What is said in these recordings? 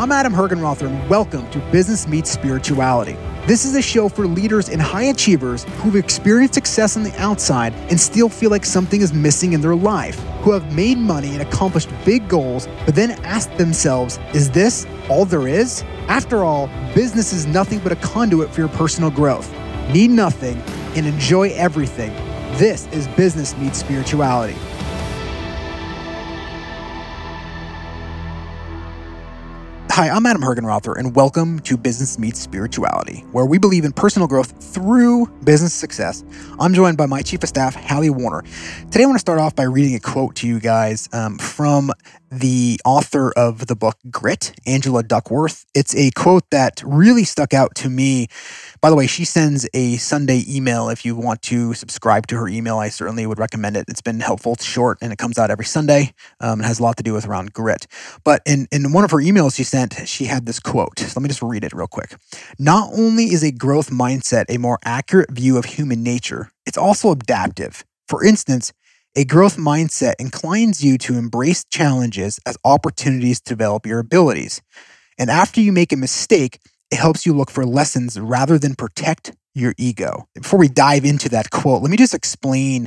I'm Adam Hergenrother, and welcome to Business Meets Spirituality. This is a show for leaders and high achievers who've experienced success on the outside and still feel like something is missing in their life, who have made money and accomplished big goals, but then ask themselves, is this all there is? After all, business is nothing but a conduit for your personal growth. Need nothing and enjoy everything. This is Business Meets Spirituality. Hi, I'm Adam Hergenrother, and welcome to Business Meets Spirituality, where we believe in personal growth through business success. I'm joined by my chief of staff, Hallie Warner. Today, I want to start off by reading a quote to you guys um, from the author of the book Grit, Angela Duckworth. It's a quote that really stuck out to me. By the way, she sends a Sunday email. If you want to subscribe to her email, I certainly would recommend it. It's been helpful. It's short and it comes out every Sunday. Um, it has a lot to do with around grit. But in, in one of her emails she sent, she had this quote. So let me just read it real quick. Not only is a growth mindset a more accurate view of human nature, it's also adaptive. For instance, a growth mindset inclines you to embrace challenges as opportunities to develop your abilities. And after you make a mistake, it helps you look for lessons rather than protect your ego. Before we dive into that quote, let me just explain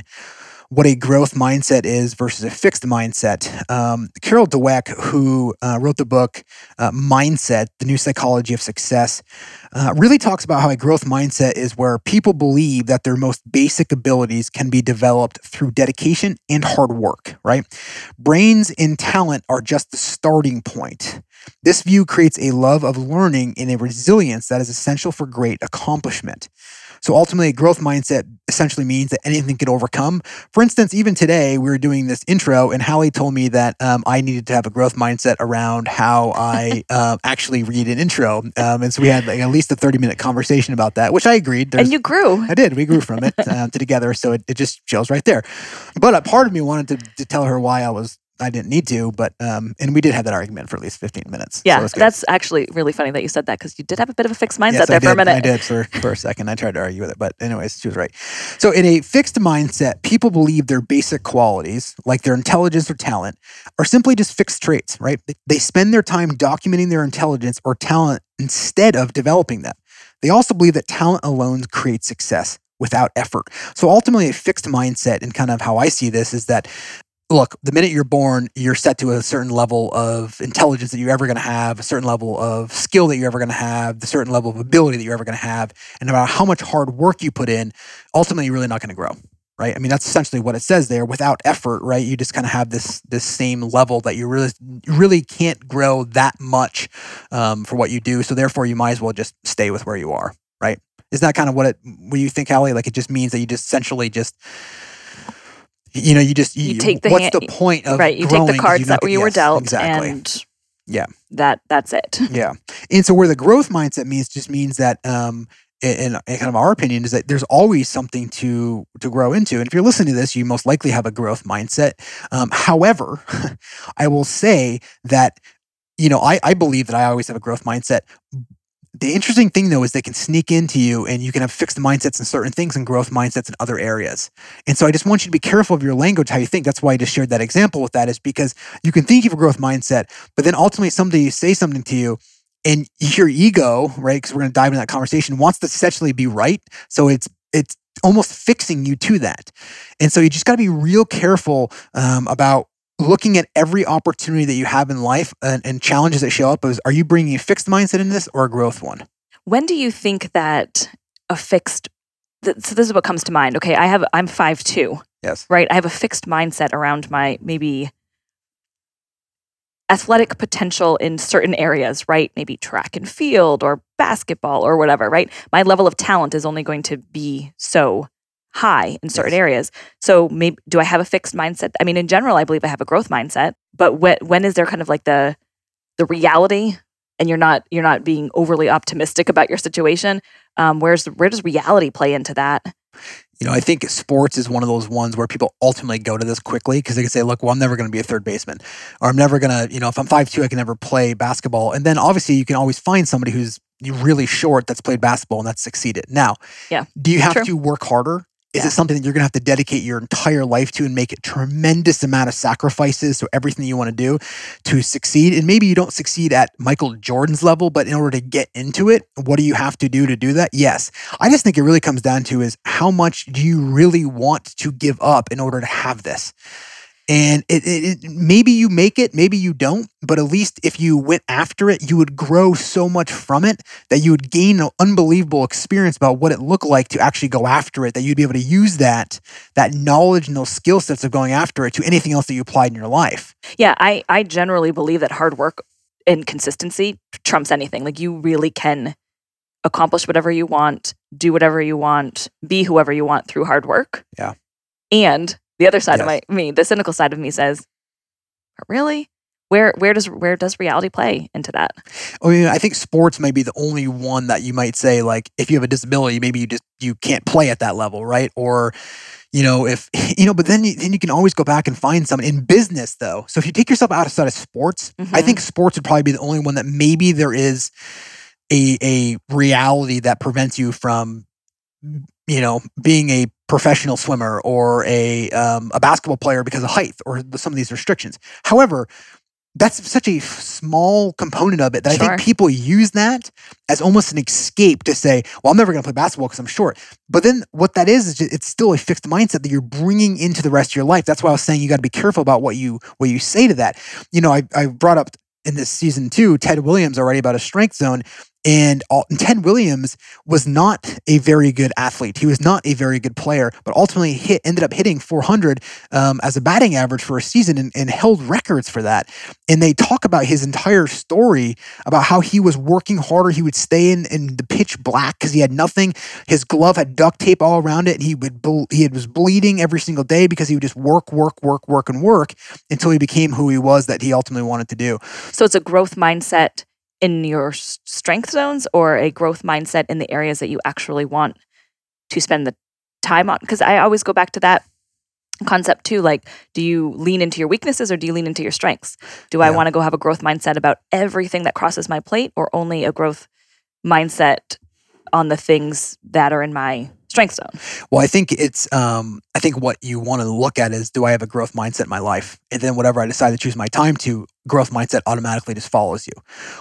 what a growth mindset is versus a fixed mindset. Um, Carol Dweck, who uh, wrote the book uh, Mindset, The New Psychology of Success, uh, really talks about how a growth mindset is where people believe that their most basic abilities can be developed through dedication and hard work, right? Brains and talent are just the starting point. This view creates a love of learning and a resilience that is essential for great accomplishment. So ultimately, a growth mindset essentially means that anything can overcome. For instance, even today, we were doing this intro, and Hallie told me that um, I needed to have a growth mindset around how I uh, actually read an intro. Um, and so we had like at least a 30 minute conversation about that, which I agreed. There's, and you grew. I did. We grew from it uh, together. So it, it just shows right there. But a part of me wanted to, to tell her why I was I didn't need to, but um, and we did have that argument for at least fifteen minutes. Yeah, so that's actually really funny that you said that because you did have a bit of a fixed mindset yes, there did, for a minute. I did for for a second. I tried to argue with it, but anyways, she was right. So in a fixed mindset, people believe their basic qualities, like their intelligence or talent, are simply just fixed traits. Right? They spend their time documenting their intelligence or talent instead of developing them. They also believe that talent alone creates success without effort. So ultimately, a fixed mindset, and kind of how I see this, is that look, the minute you're born, you're set to a certain level of intelligence that you're ever going to have, a certain level of skill that you're ever going to have, the certain level of ability that you're ever going to have, and about how much hard work you put in, ultimately you're really not going to grow. Right. I mean, that's essentially what it says there. Without effort, right? You just kind of have this this same level that you really really can't grow that much um, for what you do. So therefore, you might as well just stay with where you are. Right? Is that kind of what it? What you think, Hallie? Like it just means that you just essentially just you know, you just you, you take the what's hand, the point of right? You take the cards that you yes, were dealt, exactly. and yeah, that that's it. yeah, and so where the growth mindset means just means that um, in, in, kind of our opinion is that there's always something to to grow into and if you're listening to this you most likely have a growth mindset um, however i will say that you know I, I believe that i always have a growth mindset the interesting thing though is they can sneak into you and you can have fixed mindsets in certain things and growth mindsets in other areas. And so I just want you to be careful of your language, how you think. That's why I just shared that example with that is because you can think you have a growth mindset, but then ultimately somebody say something to you and your ego, right? Because we're going to dive into that conversation, wants to essentially be right. So it's, it's almost fixing you to that. And so you just got to be real careful um, about looking at every opportunity that you have in life and, and challenges that show up is are you bringing a fixed mindset into this or a growth one? When do you think that a fixed th- so this is what comes to mind. Okay i have i'm five two yes. right? I have a fixed mindset around my maybe athletic potential in certain areas right? Maybe track and field or basketball or whatever right? My level of talent is only going to be so high in certain yes. areas. So maybe do I have a fixed mindset? I mean, in general, I believe I have a growth mindset, but when when is there kind of like the the reality and you're not you're not being overly optimistic about your situation? Um, where's where does reality play into that? You know, I think sports is one of those ones where people ultimately go to this quickly because they can say, look, well, I'm never going to be a third baseman. Or I'm never going to, you know, if I'm 5'2, I can never play basketball. And then obviously you can always find somebody who's really short that's played basketball and that's succeeded. Now, yeah, do you have true. to work harder? Is Yeah. it something that you're going to have to dedicate your entire life to and make a tremendous amount of sacrifices so everything you want to do to succeed? And maybe you don't succeed at Michael Jordan's level, but in order to get into it, what do you have to do to do that? Yes. I just think it really comes down to is how much do you really want to give up in order to have this? And it, it, it maybe you make it, maybe you don't, but at least if you went after it, you would grow so much from it that you would gain an unbelievable experience about what it looked like to actually go after it. That you'd be able to use that that knowledge and those skill sets of going after it to anything else that you applied in your life. Yeah, I, I generally believe that hard work and consistency trumps anything. Like you really can accomplish whatever you want, do whatever you want, be whoever you want through hard work. Yeah. And the other side of my me, the cynical side of me says, really? Where where does where does reality play into that? I mean, I think sports may be the only one that you might say like if you have a disability, maybe you just you can't play at that level, right? Or you know, if you know, but then you, then you can always go back and find someone in business though. So if you take yourself outside of sports, I Mhm. think sports would probably be the only one that maybe there is a a reality that prevents you from you know being a professional swimmer or a um, a basketball player because of height or the, some of these restrictions. However, that's such a small component of it that I think people use that as almost an escape to say, "Well, I'm never going to play basketball because I'm short." But then what that is is ju- it's still a fixed mindset that you're bringing into the rest of your life. That's why I was saying you got to be careful about what you what you say to that. You know, I I brought up in this season two Ted Williams already about a strength zone. And, all, and Ted Williams was not a very good athlete. He was not a very good player, but ultimately hit ended up hitting 400 um, as a batting average for a season and, and held records for that. And they talk about his entire story about how he was working harder. He would stay in, in the pitch black because he had nothing. His glove had duct tape all around it. And he would ble- he was bleeding every single day because he would just work, work, work, work, and work until he became who he was that he ultimately wanted to do. So it's a growth mindset in your strength zones or a growth mindset in the areas that you actually want to spend the time on because I always go back to that concept too like do you lean into your weaknesses or do you lean into your strengths do i Yeah. want to go have a growth mindset about everything that crosses my plate or only a growth mindset on the things that are in my strength zone Well, I think it's um I think what you want to look at is do I have a growth mindset in my life? And then whatever I decide to choose my time to, growth mindset automatically just follows you.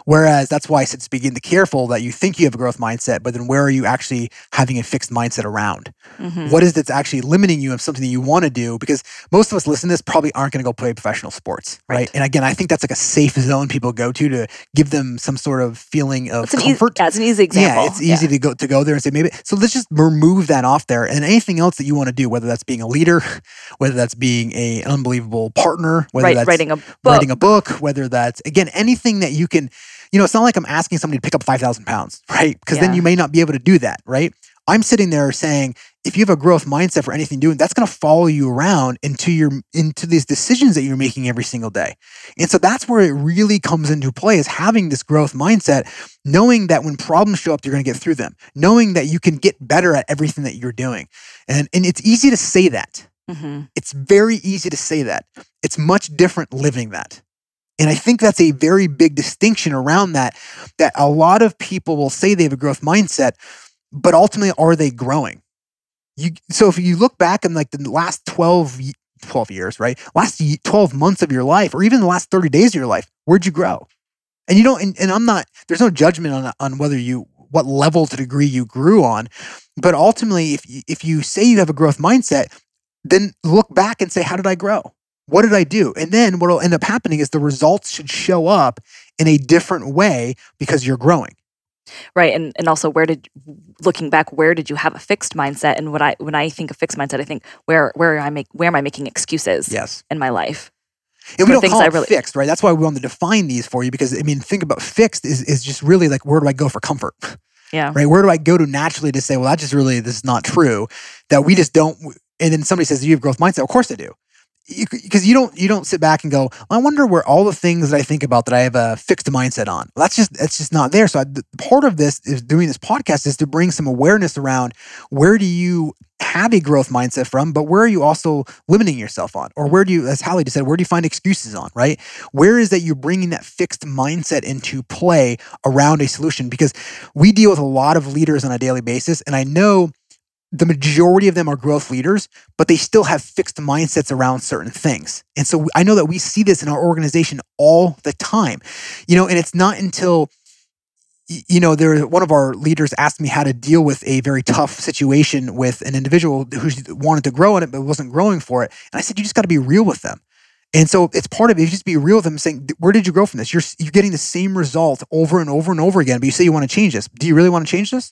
Whereas that's why I said to begin to careful that you think you have a growth mindset, but then where are you actually having a fixed mindset around? Mhm. What is that's actually limiting you of something that you want to do? Because most of us listen to this probably aren't going to go play professional sports, right? Right. And again, I think that's like a safe zone people go to to give them some sort of feeling of It's an easy, comfort. that's an easy example Yeah, it's easy to go to go there and say maybe. So let's just remove that off there, and anything else that you want to do, whether that's being a leader, whether that's being a unbelievable partner, whether right that's writing a book writing a book, whether that's again anything that you can. You know, it's not like I'm asking somebody to pick up five thousand pounds, right? Because then you may not be able to do that, right? I'm sitting there saying, if you have a growth mindset for anything doing, that's going to follow you around into your into these decisions that you're making every single day. And so that's where it really comes into play is having this growth mindset, knowing that when problems show up, you're going to get through them, knowing that you can get better at everything that you're doing. And and it's easy to say that. Mhm. It's very easy to say that. It's much different living that. And I think that's a very big distinction around that that a lot of people will say they have a growth mindset, but ultimately are they growing? You so if you look back in like the last 12 12 years, right? Last 12 months of your life or even the last 30 days of your life, where'd you grow? And you don't and, and I'm not there's no judgment on on whether you what level to degree you grew on, but ultimately if you, if you say you have a growth mindset, then look back and say how did I grow? What did I do? And then what will end up happening is the results should show up in a different way because you're growing. right and and also where did looking back where did you have a fixed mindset and what i when i think of fixed mindset i think where where am i make where am i making excuses Yes. in my life And we don't call it really- fixed, right? That's why we want to define these for you because I mean, think about fixed is, is just really like where do I go for comfort? yeah right? Where do I go to naturally to say, well, that just really this is not true. That we just don't. And then somebody says, "Do you have growth mindset?" Of course I do, because you don't you don't sit back and go, I wonder where all the things that I think about that I have a fixed mindset on. That's just that's just not there. So I, the, part of this is doing this podcast is to bring some awareness around where do you have a growth mindset from, but where are you also limiting yourself on, or where do you, as Hallie just said, where do you find excuses on, right? Where is that you're bringing that fixed mindset into play around a solution? Because we deal with a lot of leaders on a daily basis, and I know the majority of them are growth leaders, but they still have fixed mindsets around certain things. And so I know that we see this in our organization all the time. You know, and it's not until you know, there one of our leaders asked me how to deal with a very tough situation with an individual who wanted to grow in it but wasn't growing for it. And I said, you just got to be real with them. And so it's part of it. You just be real with them, saying, "Where did you grow from this? You're you're getting the same result over and over and over again, but you say you want to change this. Do you really want to change this?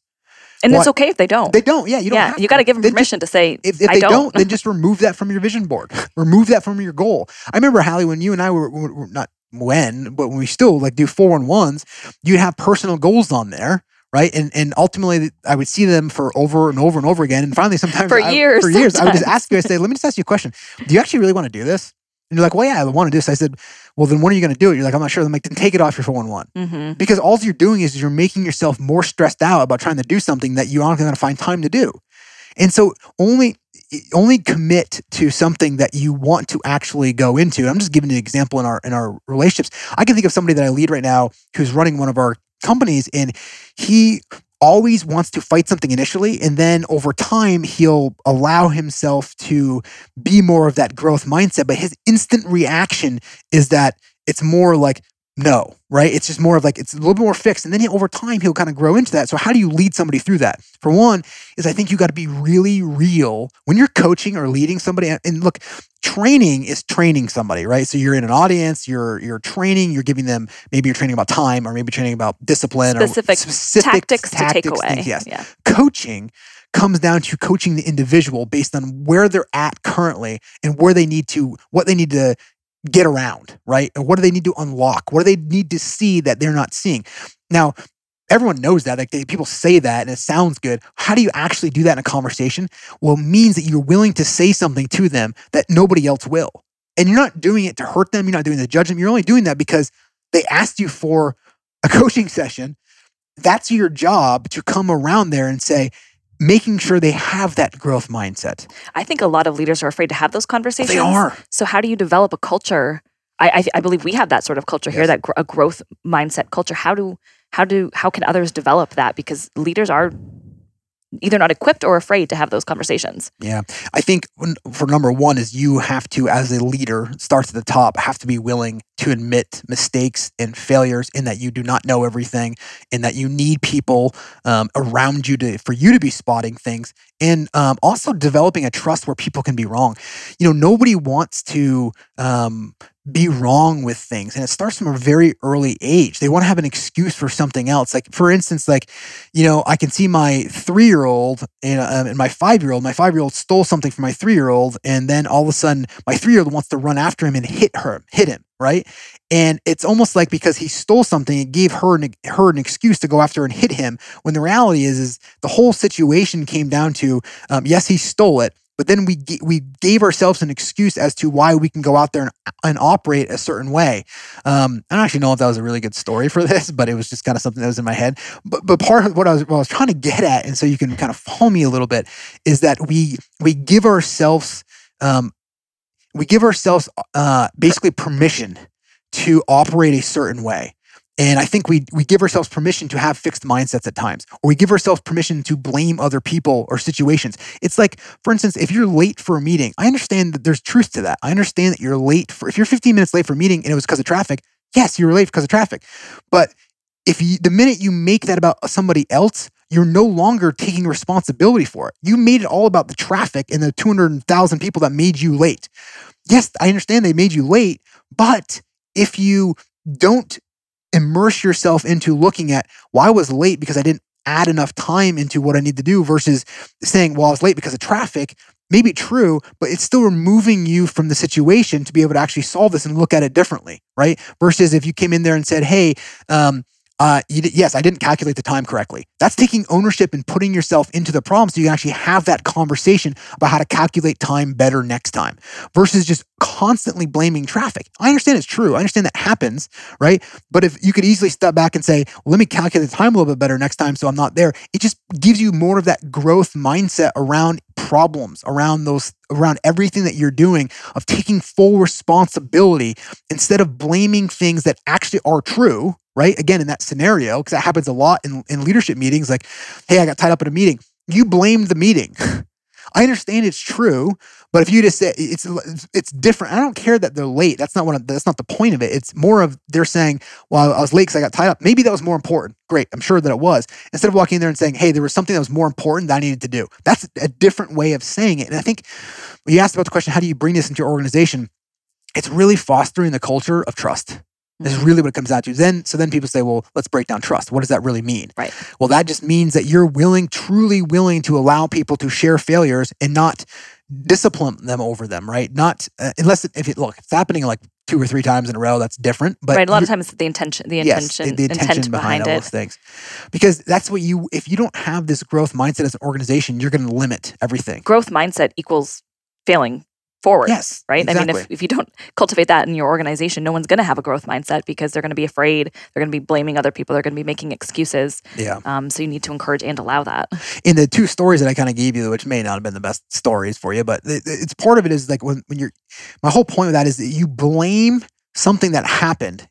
And it's okay if they don't. They don't. Yeah, you don't. yeah, you got to give them permission just, to say. If, if I they don't. don't. then just remove that from your vision board. remove that from your goal. I remember Hallie when you and I were, were, were not when, but when we still like do four on ones, you'd have personal goals on there right? And and ultimately, I would see them for over and over and over again. And finally, sometimes for I, years, for years, sometimes. I would just ask you. I say, "Let me just ask you a question. Do you actually really want to do this?" And you're like, "Well, yeah, I want to do this." I said, "Well, then when are you going to do it?" You're like, "I'm not sure." I'm like, "Then take it off your 411." Mm-hmm. Because all you're doing is you're making yourself more stressed out about trying to do something that you aren't going to find time to do. And so only only commit to something that you want to actually go into. I'm just giving you an example in our in our relationships. I can think of somebody that I lead right now who's running one of our companies and he always wants to fight something initially and then over time he'll allow himself to be more of that growth mindset. But his instant reaction is that it's more like no, right? It's just more of like it's a little bit more fixed, and then he, over time he'll kind of grow into that. So how do you lead somebody through that? For one, is I think you got to be really real when you're coaching or leading somebody. And look, training is training somebody, right? So you're in an audience, you're you're training, you're giving them maybe you're training about time, or maybe training about discipline, specific, or specific tactics, tactics to take away. Things, yes, yeah. coaching comes down to coaching the individual based on where they're at currently and where they need to what they need to get around, right? And what do they need to unlock? What do they need to see that they're not seeing? Now, everyone knows that. Like people say that and it sounds good. How do you actually do that in a conversation? Well, it means that you're willing to say something to them that nobody else will. And you're not doing it to hurt them. You're not doing it to judge them. You're only doing that because they asked you for a coaching session. That's your job to come around there and say, making sure they have that growth mindset. I think a lot of leaders are afraid to have those conversations. They are. So how do you develop a culture? I I, I believe we have that sort of culture yes. here, that gr- a growth mindset culture. How do how do how can others develop that? Because leaders are either not equipped or afraid to have those conversations. Yeah. I think for number one is you have to, as a leader, starts at the top, have to be willing to admit mistakes and failures in that you do not know everything in that you need people um, around you to for you to be spotting things and um, also developing a trust where people can be wrong. You know, nobody wants to um, be wrong with things and it starts from a very early age. They want to have an excuse for something else. Like for instance like you know i can see my three-year-old and, uh, and my five-year-old. My five-year-old stole something from my three-year-old and then all of a sudden my three-year-old wants to run after him and hit her hit him right and it's almost like because he stole something it gave her an, her an excuse to go after and hit him when the reality is is the whole situation came down to um, yes he stole it but then we we gave ourselves an excuse as to why we can go out there and, and operate a certain way. Um, I don't actually know if that was a really good story for this, but it was just kind of something that was in my head. But but part of what I was what I was trying to get at, and so you can kind of follow me a little bit, is that we we give ourselves um, we give ourselves uh, basically permission to operate a certain way. And I think we we give ourselves permission to have fixed mindsets at times, or we give ourselves permission to blame other people or situations. It's like, for instance, if you're late for a meeting, I understand that there's truth to that. I understand that you're late for if you're 15 minutes late for a meeting and it was because of traffic. Yes, you were late because of traffic. But if you the minute you make that about somebody else, you're no longer taking responsibility for it. You made it all about the traffic and the 200,000 people that made you late. Yes, I understand they made you late, but if you don't immerse yourself into looking at well, I was late because I didn't add enough time into what I need to do versus saying, well, I was late because of traffic. Maybe true, but it's still removing you from the situation to be able to actually solve this and look at it differently, right? Versus if you came in there and said, hey, um, uh, yes, I didn't calculate the time correctly. That's taking ownership and putting yourself into the problem so you can actually have that conversation about how to calculate time better next time versus just constantly blaming traffic. I understand it's true. I understand that happens, right? But if you could easily step back and say, well, let me calculate the time a little bit better next time so I'm not there, it just gives you more of that growth mindset around problems, around those, around everything that you're doing, of taking full responsibility instead of blaming things that actually are true right? Again, in that scenario, because that happens a lot in, in leadership meetings, like, hey, I got tied up in a meeting. You blamed the meeting. I understand it's true, but if you just say it's it's different. I don't care that they're late. That's not what that's not the point of it. It's more of they're saying, "Well, I was late because I got tied up." Maybe that was more important. Great, I'm sure that it was. Instead of walking in there and saying, "Hey, there was something that was more important that I needed to do." That's a different way of saying it. And I think you asked about the question, "How do you bring this into your organization?" It's really fostering the culture of trust. This is Mhm. really what it comes down to. Then, so then people say, well, let's break down trust. What does that really mean? Right. Well, that just means that you're willing, truly willing to allow people to share failures and not discipline them over them, right? Not uh, unless it, if it look, if it's happening like two or three times in a row, that's different. But right. A lot of times, it's the intention, the yes, intention, the, the intention intent behind, behind, all those things, because that's what you. If you don't have this growth mindset as an organization, you're going to limit everything. Growth mindset equals failing forward. Yes, Right. I mean, if, if you don't cultivate that in your organization, no one's going to have a growth mindset because they're going to be afraid. They're going to be blaming other people. They're going to be making excuses. yeah. Um, so you need to encourage and allow that. in the two stories that I kind of gave you, which may not have been the best stories for you, but it's part of it is like when, when you're, my whole point of that is that you blame something that happened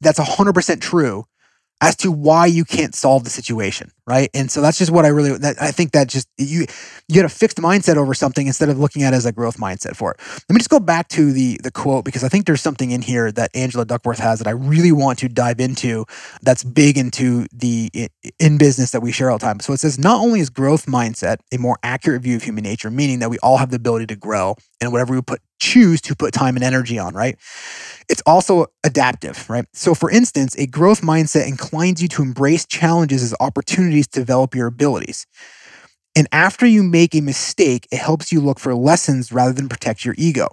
that's 100% true as to why you can't solve the situation, right? And so that's just what I really, that, I think that just, you, you get a fixed mindset over something instead of looking at it as a growth mindset for it. Let me just go back to the, the quote because I think there's something in here that Angela Duckworth has that I really want to dive into that's big into the in business that we share all the time. So it says not only is growth mindset a more accurate view of human nature, meaning that we all have the ability to grow and whatever we put choose to put time and energy on, right? It's also adaptive, right? So for instance, a growth mindset inclines you to embrace challenges as opportunities to develop your abilities. And after you make a mistake, it helps you look for lessons rather than protect your ego.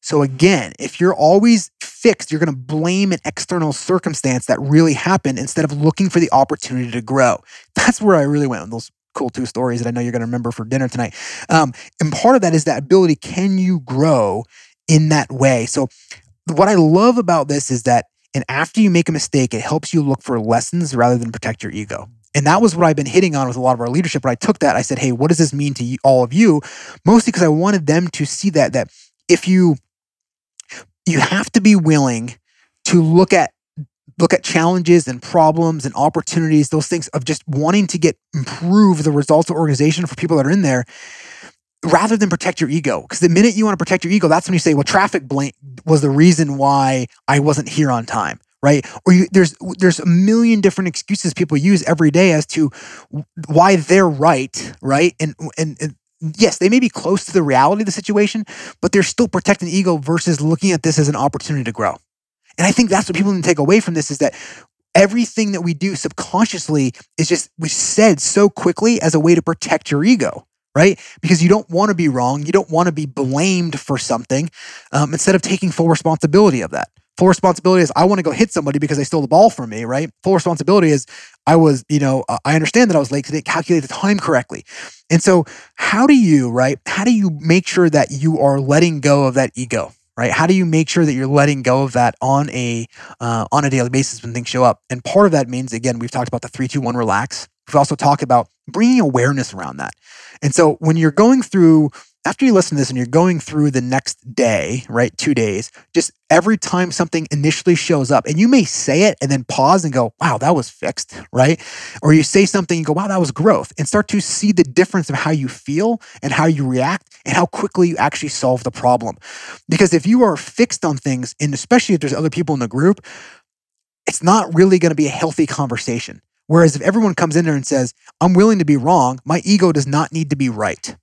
So again, if you're always fixed, you're going to blame an external circumstance that really happened instead of looking for the opportunity to grow. That's where I really went with those cool two stories that I know you're going to remember for dinner tonight. Um, and part of that is that ability. Can you grow in that way? So what I love about this is that, and after you make a mistake, it helps you look for lessons rather than protect your ego. And that was what I've been hitting on with a lot of our leadership. But I took that, I said, "Hey, what does this mean to you, all of you?" Mostly because I wanted them to see that that if you you have to be willing to look at look at challenges and problems and opportunities those things of just wanting to get improve the results of organization for people that are in there rather than protect your ego because the minute you want to protect your ego that's when you say well traffic blank was the reason why i wasn't here on time right or you, there's there's a million different excuses people use every day as to why they're right right and and, and yes they may be close to the reality of the situation but they're still protecting the ego versus looking at this as an opportunity to grow and I think that's what people need to take away from this is that everything that we do subconsciously is just we said so quickly as a way to protect your ego, right? Because you don't want to be wrong, you don't want to be blamed for something, um, instead of taking full responsibility of that. Full responsibility is I want to go hit somebody because they stole the ball from me, right? Full responsibility is I was, you know, uh, I understand that I was late because they calculate the time correctly. And so, how do you, right? How do you make sure that you are letting go of that ego? right? How do you make sure that you're letting go of that on a uh, on a daily basis when things show up? And part of that means, again, we've talked about the three, two, one, relax. We've also talked about bringing awareness around that. And so when you're going through, after you listen to this and you're going through the next day, right, two days, just every time something initially shows up, and you may say it and then pause and go, "Wow, that was fixed," right? Or you say something and go, "Wow, that was growth," and start to see the difference of how you feel and how you react and how quickly you actually solve the problem. Because if you are fixed on things, and especially if there's other people in the group, it's not really going to be a healthy conversation. Whereas if everyone comes in there and says, I'm willing to be wrong, my ego does not need to be right.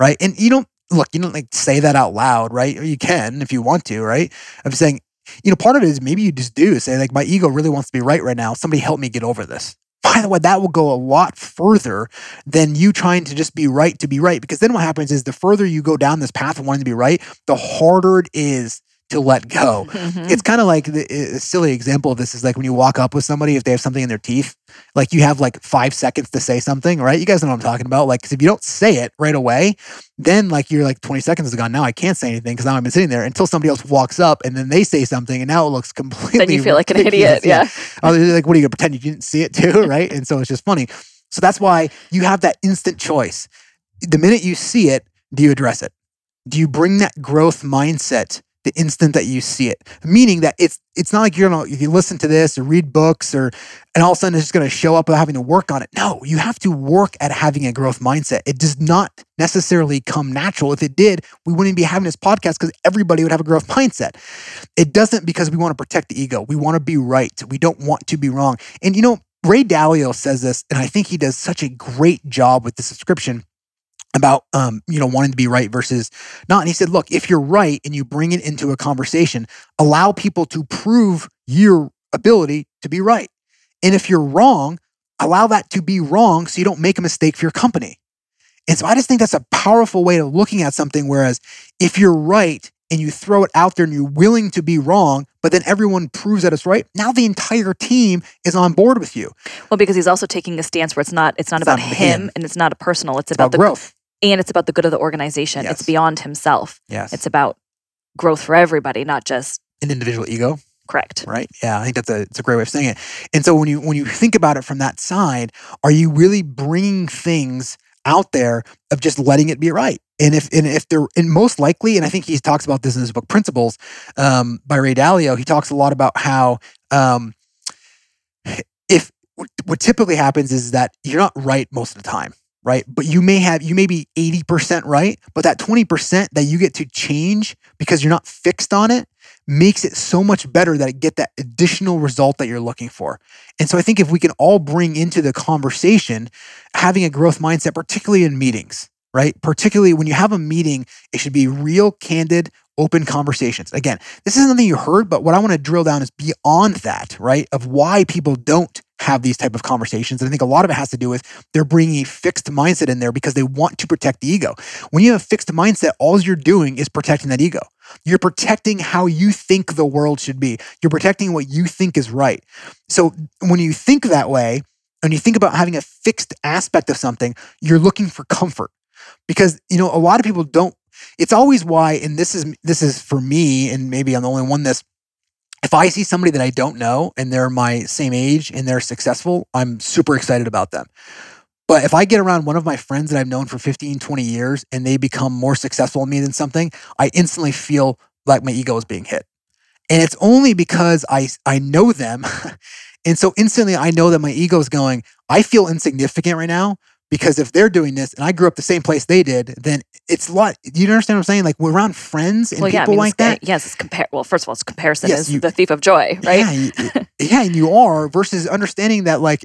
Right. And you don't look, you don't like say that out loud, right? Or you can if you want to, right? I'm saying, you know, part of it is maybe you just do say, like, my ego really wants to be right right now. Somebody help me get over this. By the way, that will go a lot further than you trying to just be right to be right. Because then what happens is the further you go down this path of wanting to be right, the harder it is to let go. Mhm. It's kind of like the a silly example of this is like when you walk up with somebody if they have something in their teeth, like you have like five seconds to say something, right? You guys know what I'm talking about. Like, if you don't say it right away, then like you're like 20 seconds is gone. Now I can't say anything because now I've been sitting there until somebody else walks up and then they say something and now it looks completely. then you feel like an idiot. Yeah. Oh, they're like, what are you gonna pretend you didn't see it too, right? And so it's just funny. So that's why you have that instant choice. The minute you see it, do you address it? Do you bring that growth mindset the instant that you see it. Meaning that it's it's not like you're gonna if you listen to this or read books or and all of a sudden it's just gonna show up without having to work on it. No, you have to work at having a growth mindset. It does not necessarily come natural. If it did, we wouldn't be having this podcast because everybody would have a growth mindset. It doesn't because we want to protect the ego. We want to be right. We don't want to be wrong. And you know, Ray Dalio says this, and I think he does such a great job with the description about um, you know wanting to be right versus not. And he said, look, if you're right and you bring it into a conversation, allow people to prove your ability to be right. And if you're wrong, allow that to be wrong so you don't make a mistake for your company. And so I just think that's a powerful way of looking at something. Whereas if you're right and you throw it out there and you're willing to be wrong, but then everyone proves that it's right, now the entire team is on board with you. Well, because he's also taking a stance where it's not it's not It's about not him, him. and it's not a personal. It's, It's about, about the growth. And it's about the good of the organization. Yes. It's beyond himself. Yes. It's about growth for everybody, not just an individual ego. correct. right? Yeah, I think that's a it's a great way of saying it. And so when you when you think about it from that side, are you really bringing things out there of just letting it be right? And if and if they're and most likely, and I think he talks about this in his book Principles um, by Ray Dalio, he talks a lot about how um, if what typically happens is that you're not right most of the time right? But you may have you may be 80% right but that 20% that you get to change because you're not fixed on it makes it so much better that it get that additional result that you're looking for. And so i think if we can all bring into the conversation having a growth mindset particularly in meetings right? Particularly when you have a meeting it should be real candid open conversations. Again this is something you heard but what i want to drill down is beyond that right? Of why people don't have these type of conversations. And i think a lot of it has to do with they're bringing a fixed mindset in there because they want to protect the ego. When you have a fixed mindset all you're doing is protecting that ego. You're protecting how you think the world should be. You're protecting what you think is right. So when you think that way and you think about having a fixed aspect of something you're looking for comfort. Because you know a lot of people don't it's always why and this is this is for me and maybe i'm the only one this if i see somebody that i don't know and they're my same age and they're successful i'm super excited about them. But if i get around one of my friends that i've known for 15 20 years and they become more successful than me than something i instantly feel like my ego is being hit. And it's only because i i know them and so instantly i know that my ego is going i feel insignificant right now because if they're doing this and I grew up the same place they did, then it's a lot. You understand what I'm saying? Like we're around friends and well, yeah, I people mean, like that. Yes, it's compare. Well, first of all, it's comparison Yes, is you- the thief of joy, right? Yeah, you, yeah, and you are versus understanding that, like,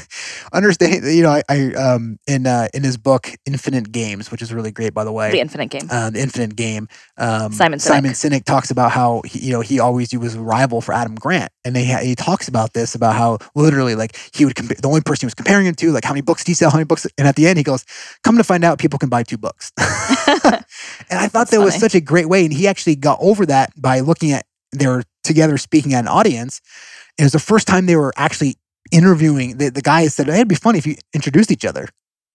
understanding. You know, I, I um in uh, in his book Infinite Games, which is really great, by the way. The infinite game. uh, the Infinite Game. Um, Simon Sinek. Simon Sinek talks about how he, you know he always he was a rival for Adam Grant, and they he talks about this about how literally like he would compare the only person he was comparing him to like how many books did he sell, how many books, and at the end he goes, "Come to find out, people can buy two books." and I thought That's that was such a great way, and he actually got over that by looking at they were together speaking at an audience. It was the first time they were actually interviewing. The, the guy said, "Hey, it'd be funny if you introduced each other."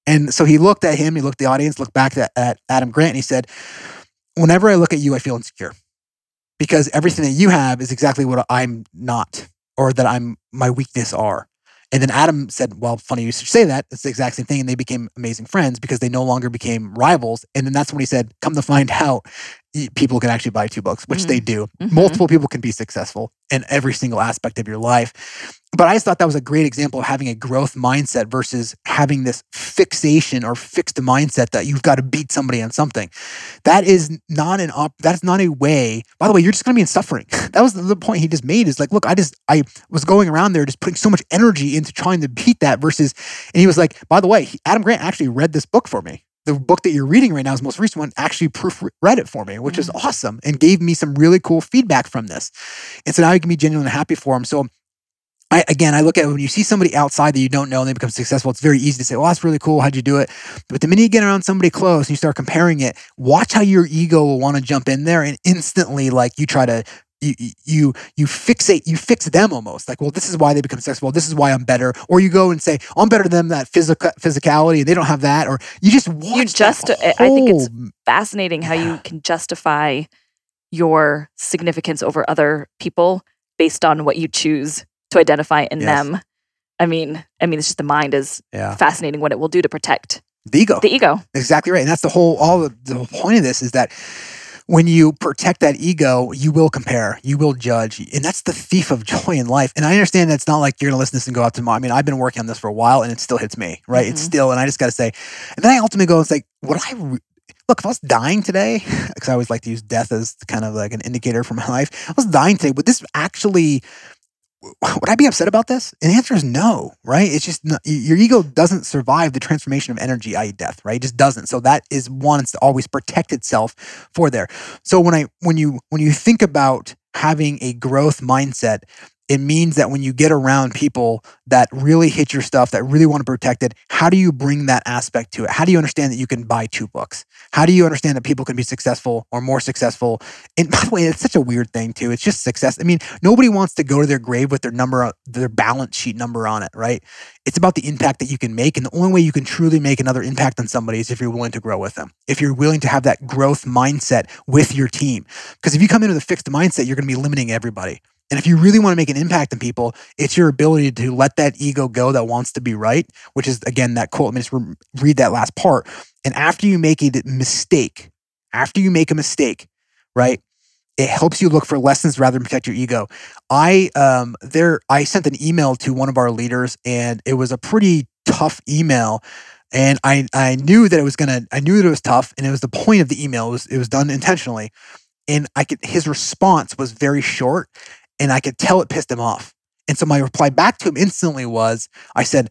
And so he looked at him, he looked at the audience, looked back at, at Adam Grant, and he said, Whenever I look at you, I feel insecure because everything that you have is exactly what I'm not or that I'm my weakness are. And then Adam said, Well, funny you should say that. It's the exact same thing. And they became amazing friends because they no longer became rivals. And then that's when he said, Come to find out, people can actually buy two books, which they do. Mhm. Multiple people can be successful in every single aspect of your life. But I just thought that was a great example of having a growth mindset versus having this fixation or fixed mindset that you've got to beat somebody on something. That is not an op- that's not a way. By the way, you're just going to be in suffering. that was the point he just made is like, look, I just I was going around there just putting so much energy into trying to beat that versus and he was like, by the way, Adam Grant actually read this book for me. The book that you're reading right now, his most recent one, actually proofread it for me, which is mm. awesome and gave me some really cool feedback from this. And so now you can be genuinely happy for him. So I, again, I look at when you see somebody outside that you don't know and they become successful, it's very easy to say, well, that's really cool. How'd you do it? But the minute you get around somebody close and you start comparing it, watch how your ego will want to jump in there and instantly like you try to you you you fixate you fix them almost like well this is why they become successful this is why I'm better or you go and say "Oh, I'm better than them that physical physicality and they don't have that or you just watch just- that I think it's whole- Fascinating how Yeah. you can justify your significance over other people based on what you choose to identify in Yes. them. I mean, I mean, it's just the mind is yeah fascinating what it will do to protect the ego the ego. Exactly right. And that's the whole all the, the whole point of this is that when you protect that ego, you will compare, you will judge. And that's the thief of joy in life. And I understand that it's not like you're going to listen to this and go out tomorrow. I mean, I've been working on this for a while and it still hits me, right? Mm-hmm. It's still, and I just got to say, and then I ultimately go and say, what I, re- look, if I was dying today, because I always like to use death as kind of like an indicator for my life, I was dying today, would this actually would I be upset about this? And the answer is no, right? It's just not, your ego doesn't survive the transformation of energy, i.e., death, right? It just doesn't. So that is one; it's to always protect itself for there. So when I when you when you think about having a growth mindset, it means that when you get around people that really hit your stuff, that really want to protect it, how do you bring that aspect to it? How do you understand that you can buy two books? How do you understand that people can be successful or more successful? And by the way, it's such a weird thing too. It's just success. I mean, nobody wants to go to their grave with their number, their balance sheet number on it, right? It's about the impact that you can make. And the only way you can truly make another impact on somebody is if you're willing to grow with them, if you're willing to have that growth mindset with your team. Because if you come in with a fixed mindset, you're going to be limiting everybody. And if you really want to make an impact on people, it's your ability to let that ego go that wants to be right, which is again that quote. Let me just re- read that last part. And after you make a mistake, after you make a mistake, right, it helps you look for lessons rather than protect your ego. I um there I sent an email to one of our leaders, and it was a pretty tough email. And I I knew that it was gonna I knew that it was tough, and it was the point of the email. It was it was done intentionally and I could his response was very short and I could tell it pissed him off. And so my reply back to him instantly was, I said,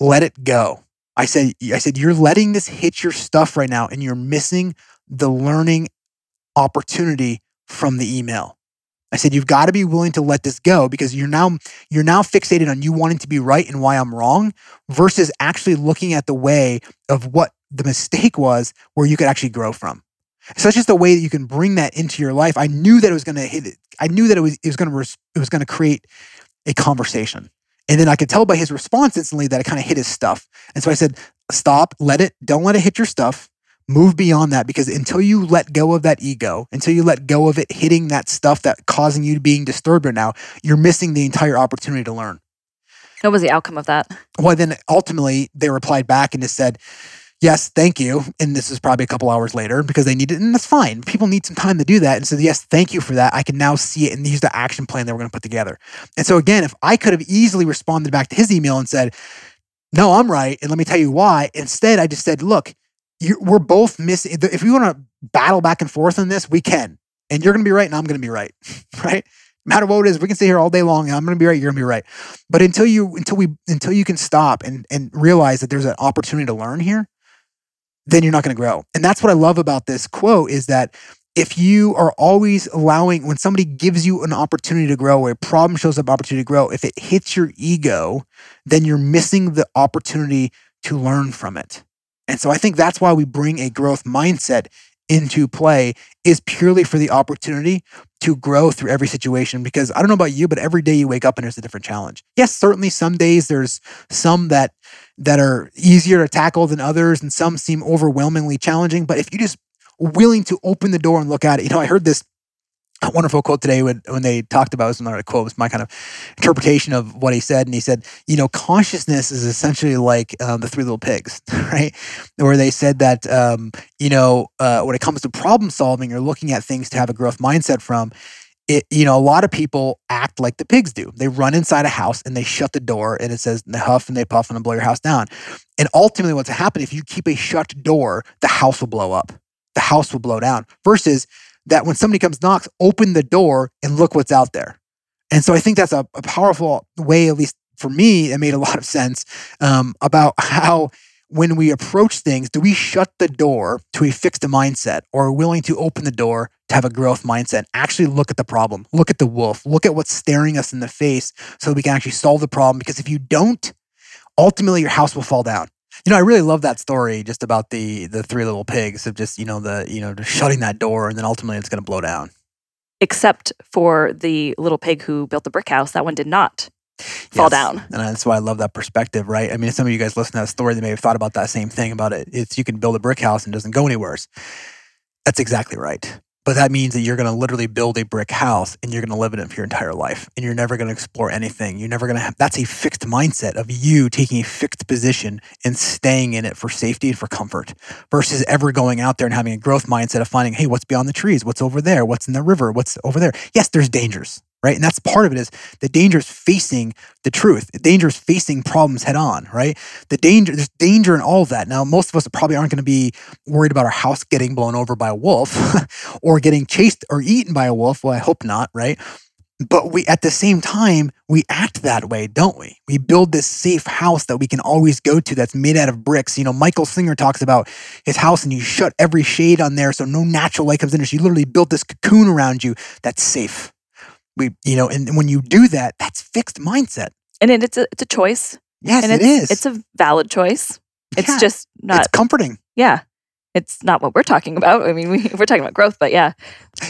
let it go. I said, I said, you're letting this hit your stuff right now and you're missing the learning opportunity from the email. I said, you've got to be willing to let this go because you're now you're now fixated on you wanting to be right and why I'm wrong versus actually looking at the way of what the mistake was where you could actually grow from. So that's just a way that you can bring that into your life. I knew that it was going to hit it. I knew that it was it was going to it was going to create a conversation. And then I could tell by his response instantly that it kind of hit his stuff. And so I said, "Stop, let it don't let it hit your stuff. Move beyond that because until you let go of that ego, until you let go of it hitting that stuff that causing you to being disturbed right now, you're missing the entire opportunity to learn." What was the outcome of that? Well, then ultimately they replied back and just said, yes, thank you. And this is probably a couple hours later because they need it. And that's fine. People need some time to do that. And so, yes, thank you for that. I can now see it and use the action plan that we're going to put together. And so, again, if I could have easily responded back to his email and said, no, I'm right. And let me tell you why. Instead, I just said, look, we're both missing. If we want to battle back and forth on this, we can. And you're going to be right and I'm going to be right. right? No matter what it is, we can stay here all day long and I'm going to be right, you're going to be right. But until you until we until you can stop and and realize that there's an opportunity to learn here, then you're not going to grow. And that's what I love about this quote is that if you are always allowing when somebody gives you an opportunity to grow or a problem shows up opportunity to grow if it hits your ego then you're missing the opportunity to learn from it and so i think that's why we bring a growth mindset into play is purely for the opportunity to grow through every situation because i don't know about you but every day you wake up and there's a different challenge yes certainly some days there's some that that are easier to tackle than others, and some seem overwhelmingly challenging. But if you just willing to open the door and look at it, you know, I heard this wonderful quote today when, when they talked about was not a quote, it was my kind of interpretation of what he said. And he said, you know, consciousness is essentially like um, the three little pigs, right? Where they said that, um, you know, uh, when it comes to problem solving or looking at things to have a growth mindset from, it, you know, a lot of people act like the pigs do. They run inside a house and they shut the door and it says they huff and they puff and they blow your house down. And ultimately, what's to happen if you keep a shut door, the house will blow up. The house will blow down. Versus that when somebody comes knocks, open the door and look what's out there. And so I think that's a, a powerful way, at least for me, it made a lot of sense um, about how when we approach things, do we shut the door to a fixed mindset or are willing to open the door to have a growth mindset? Actually look at the problem, look at the wolf, look at what's staring us in the face so we can actually solve the problem. Because if you don't, ultimately your house will fall down. You know, I really love that story just about the the three little pigs of just, you know, the, you know, just shutting that door and then ultimately it's gonna blow down. Except for the little pig who built the brick house, that one did not fall yes. down. And that's why I love that perspective, right? I mean, some of you guys listen to that story, they may have thought about that same thing about it. It's you can build a brick house and it doesn't go anywhere. That's exactly right. But that means that you're going to literally build a brick house and you're going to live in it for your entire life and you're never going to explore anything. You're never going to have that's a fixed mindset of you taking a fixed position and staying in it for safety and for comfort versus ever going out there and having a growth mindset of finding, hey, what's beyond the trees? What's over there? What's in the river? What's over there? Yes, there's dangers right? And that's part of it is the danger is facing the truth. The danger is facing problems head on, right? The danger, there's danger in all of that. Now, most of us probably aren't going to be worried about our house getting blown over by a wolf or getting chased or eaten by a wolf. Well, I hope not, right? But we, at the same time, we act that way, don't we? We build this safe house that we can always go to that's made out of bricks. You know, Michael Singer talks about his house and you shut every shade on there so no natural light comes in. You literally built this cocoon around you that's safe we you know and when you do that that's fixed mindset. And it, it's a it's a choice. Yes and it it's, it's a valid choice. It's Yeah. just not it's comforting. Yeah. It's not what we're talking about. I mean we, we're talking about growth but yeah.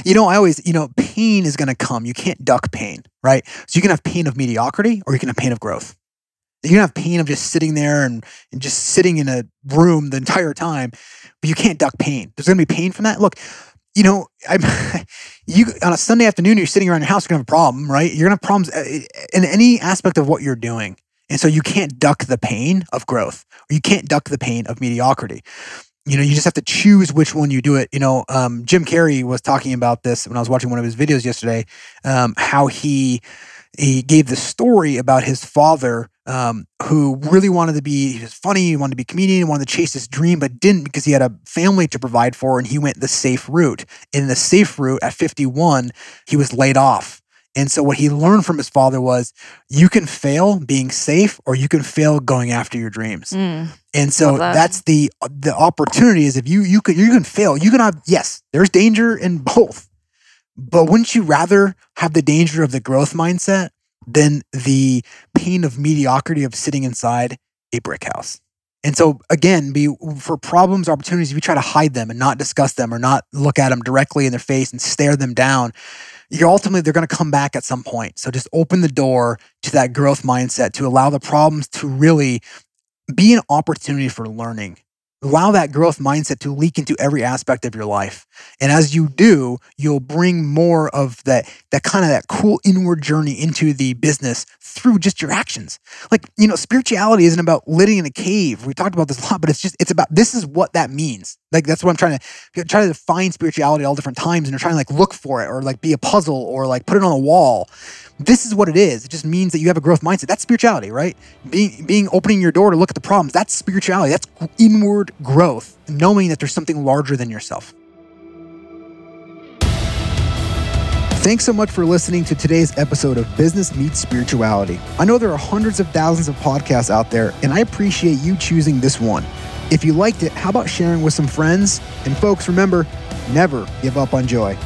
You know i always you know pain is going to come. You can't duck pain right? So you can have pain of mediocrity or you can have pain of growth. You can have pain of just sitting there and, and just sitting in a room the entire time but you can't duck pain. There's going to be pain from that? Look you know i'm you on a sunday afternoon you're sitting around your house you're to have a problem right? You're to have problems uh, in any aspect of what you're doing. And so you can't duck the pain of growth. Or you can't duck the pain of mediocrity. You know you just have to choose which one you do it. You know um, jim carrey was talking about this when i was watching one of his videos yesterday um, how he he gave the story about his father um, who really wanted to be he was funny he wanted to be a comedian he wanted to chase his dream but didn't because he had a family to provide for and he went the safe route in the safe route at 51 he was laid off and so what he learned from his father was you can fail being safe or you can fail going after your dreams Mm. and so that. that's the the opportunity is if you you can you can fail. You can have yes, there's danger in both. But wouldn't you rather have the danger of the growth mindset than the pain of mediocrity of sitting inside a brick house? And so again, be for problems, opportunities, you try to hide them and not discuss them or not look at them directly in their face and stare them down, you're ultimately they're going to come back at some point. So just open the door to that growth mindset to allow the problems to really be an opportunity for learning. Allow that growth mindset to leak into every aspect of your life. And as you do, you'll bring more of that that kind of that cool inward journey into the business through just your actions. Like, you know, spirituality isn't about living in a cave. We talked about this a lot, but it's just it's about this is what that means. Like that's what I'm trying to try to define spirituality at all different times and you're trying to like look for it or like be a puzzle or like put it on a wall. This is what it is. It just means that you have a growth mindset. That's spirituality, right? Being being opening your door to look at the problems. That's spirituality. That's inward growth, knowing that there's something larger than yourself. Thanks so much for listening to today's episode of Business Meets Spirituality. I know there are hundreds of thousands of podcasts out there, and I appreciate you choosing this one. If you liked it, how about sharing with some friends? And folks, remember, never give up on joy.